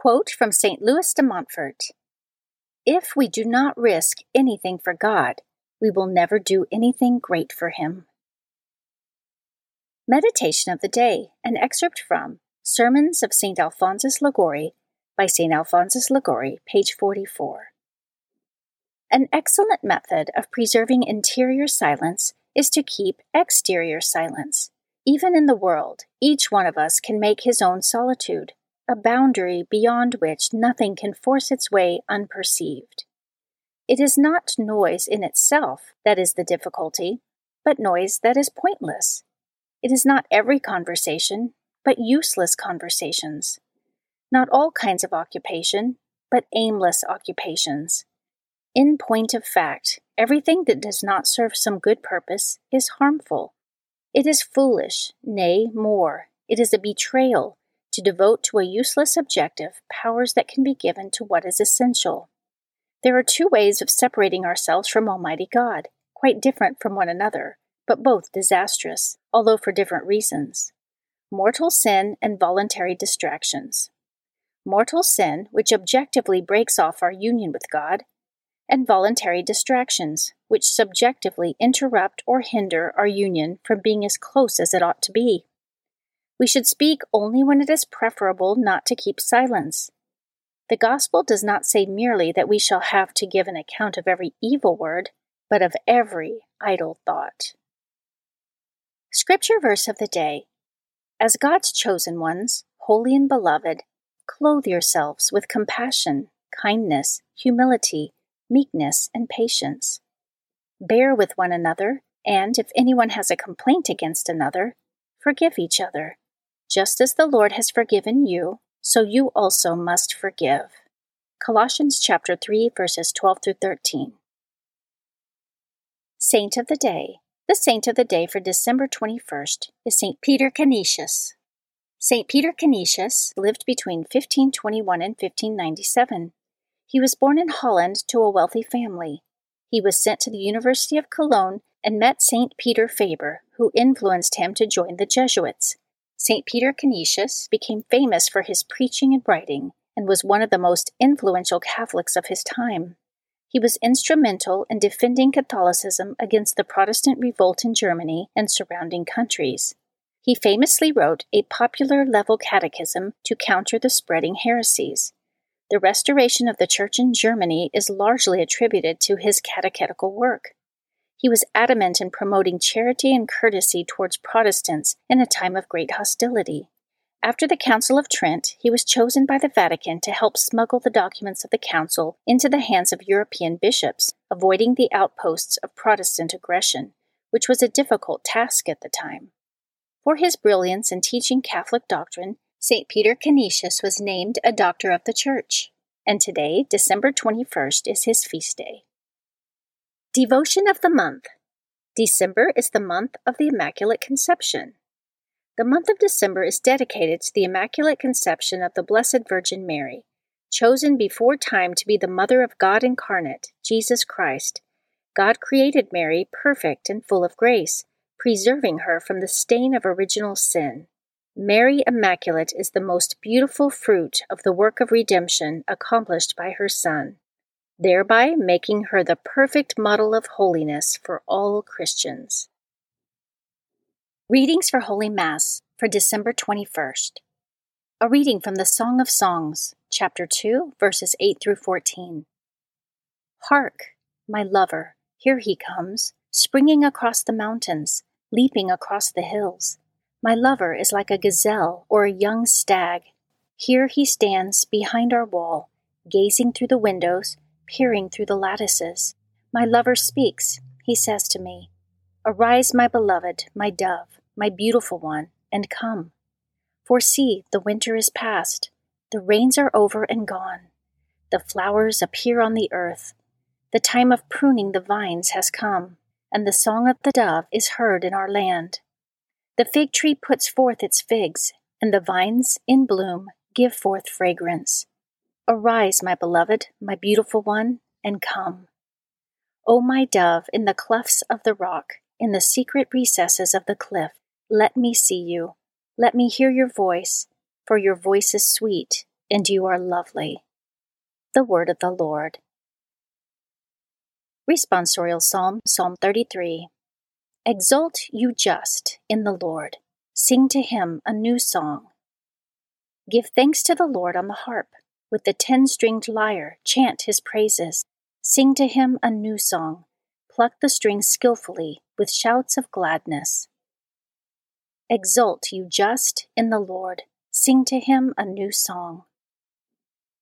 Quote from St. Louis de Montfort If we do not risk anything for God, we will never do anything great for Him. Meditation of the Day, an excerpt from Sermons of St. Alphonsus Liguori by St. Alphonsus Liguori, page 44. An excellent method of preserving interior silence is to keep exterior silence. Even in the world, each one of us can make his own solitude a boundary beyond which nothing can force its way unperceived. It is not noise in itself that is the difficulty, but noise that is pointless. It is not every conversation, but useless conversations. Not all kinds of occupation, but aimless occupations. In point of fact, everything that does not serve some good purpose is harmful. It is foolish, nay, more, it is a betrayal to devote to a useless objective powers that can be given to what is essential. There are two ways of separating ourselves from Almighty God, quite different from one another, but both disastrous, although for different reasons mortal sin and voluntary distractions. Mortal sin, which objectively breaks off our union with God, and voluntary distractions, which subjectively interrupt or hinder our union from being as close as it ought to be. We should speak only when it is preferable not to keep silence. The Gospel does not say merely that we shall have to give an account of every evil word, but of every idle thought. Scripture verse of the day As God's chosen ones, holy and beloved, clothe yourselves with compassion, kindness, humility, meekness, and patience. Bear with one another, and if anyone has a complaint against another, forgive each other. Just as the Lord has forgiven you, so you also must forgive. Colossians chapter 3 verses 12 through 13. Saint of the Day. The saint of the day for December 21st is Saint Peter Canisius. Saint Peter Canisius lived between 1521 and 1597. He was born in Holland to a wealthy family. He was sent to the University of Cologne and met Saint Peter Faber, who influenced him to join the Jesuits. St. Peter Canisius became famous for his preaching and writing and was one of the most influential Catholics of his time. He was instrumental in defending Catholicism against the Protestant revolt in Germany and surrounding countries. He famously wrote a popular level catechism to counter the spreading heresies. The restoration of the Church in Germany is largely attributed to his catechetical work. He was adamant in promoting charity and courtesy towards Protestants in a time of great hostility. After the Council of Trent, he was chosen by the Vatican to help smuggle the documents of the Council into the hands of European bishops, avoiding the outposts of Protestant aggression, which was a difficult task at the time. For his brilliance in teaching Catholic doctrine, St. Peter Canisius was named a Doctor of the Church, and today, December 21st, is his feast day. Devotion of the Month December is the month of the Immaculate Conception. The month of December is dedicated to the Immaculate Conception of the Blessed Virgin Mary, chosen before time to be the Mother of God incarnate, Jesus Christ. God created Mary perfect and full of grace, preserving her from the stain of original sin. Mary Immaculate is the most beautiful fruit of the work of redemption accomplished by her Son, thereby making her the perfect model of holiness for all Christians. Readings for Holy Mass for December 21st. A reading from the Song of Songs, chapter 2, verses 8 through 14. Hark, my lover, here he comes, springing across the mountains, leaping across the hills. My lover is like a gazelle or a young stag. Here he stands behind our wall, gazing through the windows, peering through the lattices. My lover speaks. He says to me, Arise, my beloved, my dove my beautiful one, and come. For see, the winter is past, the rains are over and gone, the flowers appear on the earth, the time of pruning the vines has come, and the song of the dove is heard in our land. The fig tree puts forth its figs, and the vines, in bloom, give forth fragrance. Arise, my beloved, my beautiful one, and come. O my dove, in the clefts of the rock, in the secret recesses of the cliff, let me see you. Let me hear your voice, for your voice is sweet, and you are lovely. The Word of the Lord. Responsorial Psalm, Psalm 33. Exult, you just, in the Lord. Sing to him a new song. Give thanks to the Lord on the harp. With the ten stringed lyre, chant his praises. Sing to him a new song. Pluck the strings skillfully with shouts of gladness. Exult, you just, in the Lord. Sing to him a new song.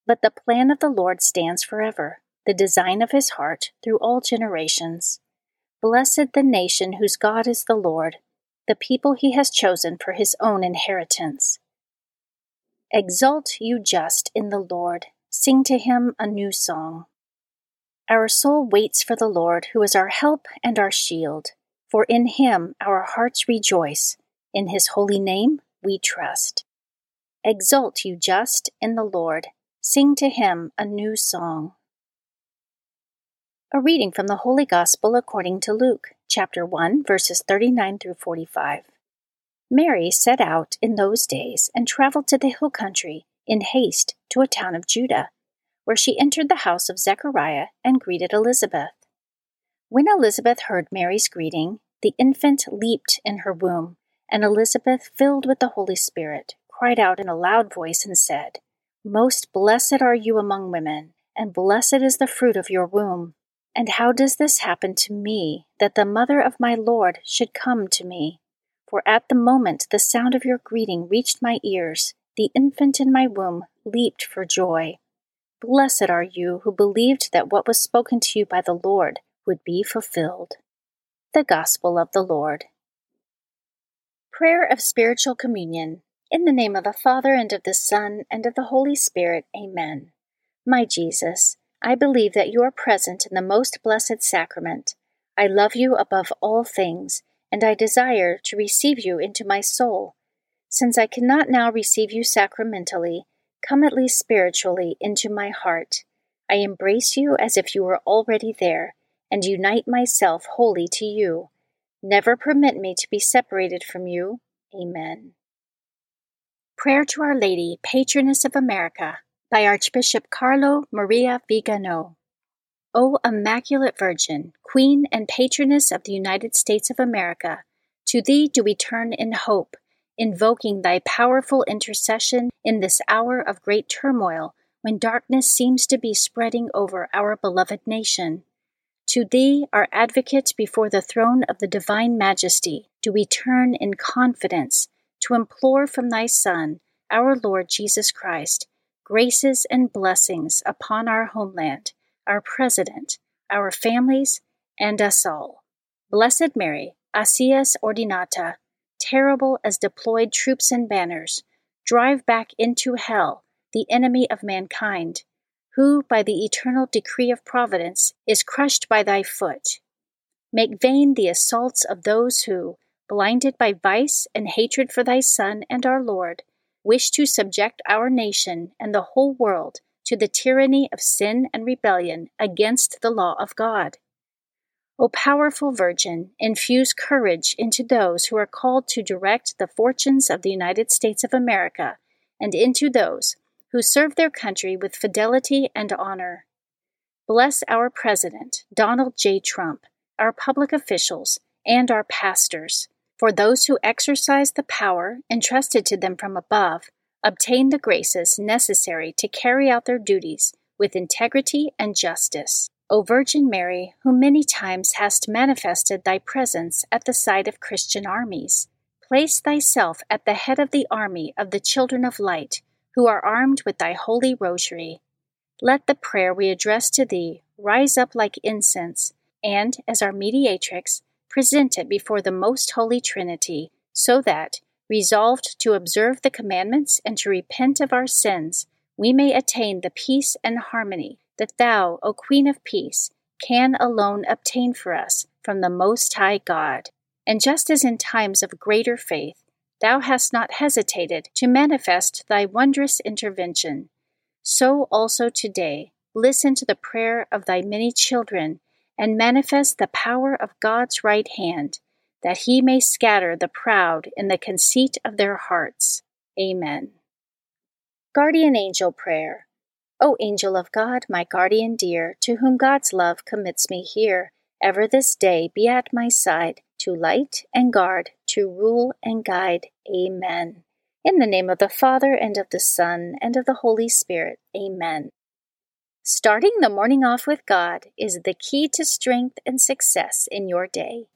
But the plan of the Lord stands forever, the design of his heart through all generations. Blessed the nation whose God is the Lord, the people he has chosen for his own inheritance. Exult, you just, in the Lord. Sing to him a new song. Our soul waits for the Lord, who is our help and our shield, for in him our hearts rejoice in his holy name we trust. Exult, you just, in the Lord. Sing to him a new song. A reading from the Holy Gospel according to Luke, chapter 1, verses 39 through 45. Mary set out in those days and traveled to the hill country in haste to a town of Judah, where she entered the house of Zechariah and greeted Elizabeth. When Elizabeth heard Mary's greeting, the infant leaped in her womb and Elizabeth, filled with the Holy Spirit, cried out in a loud voice and said, Most blessed are you among women, and blessed is the fruit of your womb. And how does this happen to me, that the mother of my Lord should come to me? For at the moment the sound of your greeting reached my ears, the infant in my womb leaped for joy. Blessed are you who believed that what was spoken to you by the Lord would be fulfilled. The Gospel of the Lord. Prayer of Spiritual Communion. In the name of the Father, and of the Son, and of the Holy Spirit. Amen. My Jesus, I believe that you are present in the most blessed sacrament. I love you above all things, and I desire to receive you into my soul. Since I cannot now receive you sacramentally, come at least spiritually into my heart. I embrace you as if you were already there, and unite myself wholly to you Never permit me to be separated from you. Amen. Prayer to Our Lady, Patroness of America, by Archbishop Carlo Maria Vigano. O Immaculate Virgin, Queen and Patroness of the United States of America, to Thee do we turn in hope, invoking Thy powerful intercession in this hour of great turmoil when darkness seems to be spreading over our beloved nation. To thee, our advocate before the throne of the divine majesty, do we turn in confidence to implore from thy Son our Lord Jesus Christ, graces and blessings upon our homeland, our President, our families, and us all. Blessed Mary, Acies Ordinata, terrible as deployed troops and banners, drive back into hell the enemy of mankind, who, by the eternal decree of providence, is crushed by thy foot. Make vain the assaults of those who, blinded by vice and hatred for thy Son and our Lord, wish to subject our nation and the whole world to the tyranny of sin and rebellion against the law of God. O powerful Virgin, infuse courage into those who are called to direct the fortunes of the United States of America and into those who serve their country with fidelity and honor. Bless our President, Donald J. Trump, our public officials, and our pastors. For those who exercise the power entrusted to them from above obtain the graces necessary to carry out their duties with integrity and justice. O Virgin Mary, who many times hast manifested thy presence at the side of Christian armies, place thyself at the head of the army of the children of light, who are armed with thy holy rosary. Let the prayer we address to thee rise up like incense, and, as our mediatrix, present it before the most holy Trinity, so that, resolved to observe the commandments and to repent of our sins, we may attain the peace and harmony that thou, O Queen of Peace, can alone obtain for us from the Most High God. And just as in times of greater faith, thou hast not hesitated to manifest thy wondrous intervention, so also today listen to the prayer of thy many children and manifest the power of God's right hand, that he may scatter the proud in the conceit of their hearts. Amen. Guardian Angel Prayer. O angel of God, my guardian dear, to whom God's love commits me here, ever this day be at my side, to light and guard, to rule and guide. Amen. In the name of the Father, and of the Son, and of the Holy Spirit. Amen. Starting the morning off with God is the key to strength and success in your day.